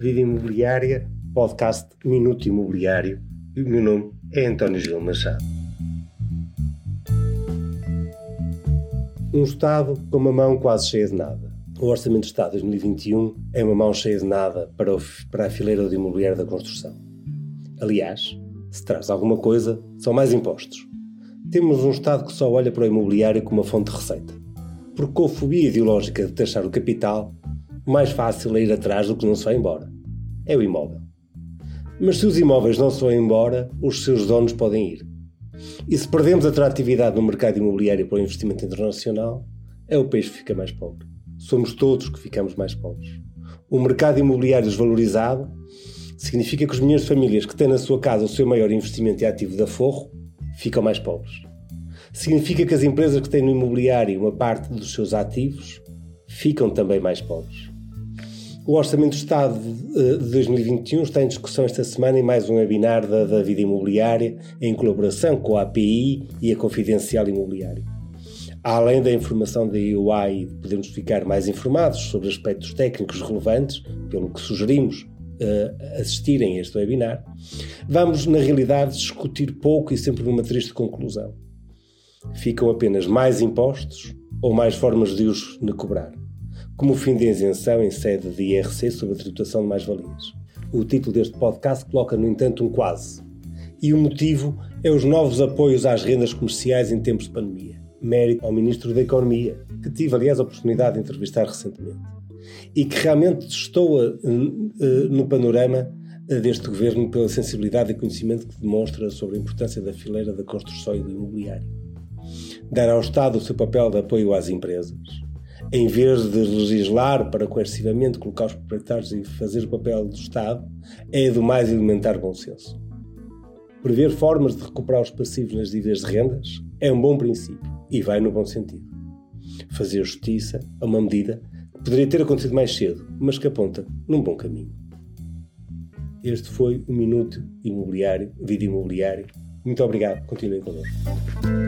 Vida Imobiliária, podcast Minuto Imobiliário. E o meu nome é António Gil Machado. Um Estado com uma mão quase cheia de nada. O Orçamento de Estado 2021 é uma mão cheia de nada para, o, para a fileira do imobiliário da construção. Aliás, se traz alguma coisa, são mais impostos. Temos um Estado que só olha para o imobiliário como uma fonte de receita. Porque com a fobia ideológica de taxar o capital, mais fácil é ir atrás do que não se vai embora. É o imóvel. Mas se os imóveis não se vão embora, os seus donos podem ir. E se perdemos atratividade no mercado imobiliário para o investimento internacional, é o país que fica mais pobre. Somos todos que ficamos mais pobres. O mercado imobiliário desvalorizado significa que os milhões de famílias que têm na sua casa o seu maior investimento e ativo de aforro ficam mais pobres. Significa que as empresas que têm no imobiliário uma parte dos seus ativos ficam também mais pobres. O Orçamento do Estado de 2021 está em discussão esta semana em mais um webinar da, da Vida Imobiliária, em colaboração com a API e a Confidencial Imobiliário. Além da informação da EUI, podemos ficar mais informados sobre aspectos técnicos relevantes, pelo que sugerimos uh, assistirem a este webinar. Vamos, na realidade, discutir pouco e sempre numa triste conclusão. Ficam apenas mais impostos ou mais formas de os cobrar como fim da isenção em sede de IRC sobre a tributação de mais-valias. O título deste podcast coloca, no entanto, um quase. E o motivo é os novos apoios às rendas comerciais em tempos de pandemia. Mérito ao Ministro da Economia, que tive, aliás, a oportunidade de entrevistar recentemente. E que realmente estou eh, eh, no panorama eh, deste governo pela sensibilidade e conhecimento que demonstra sobre a importância da fileira da construção e do imobiliário. Dar ao Estado o seu papel de apoio às empresas, em vez de legislar para coercivamente colocar os proprietários e fazer o papel do Estado, é do mais elementar bom senso. Prever formas de recuperar os passivos nas dívidas de rendas é um bom princípio e vai no bom sentido. Fazer justiça a uma medida que poderia ter acontecido mais cedo, mas que aponta num bom caminho. Este foi o Minuto Imobiliário, Vida Imobiliário. Muito obrigado. Continuem connosco.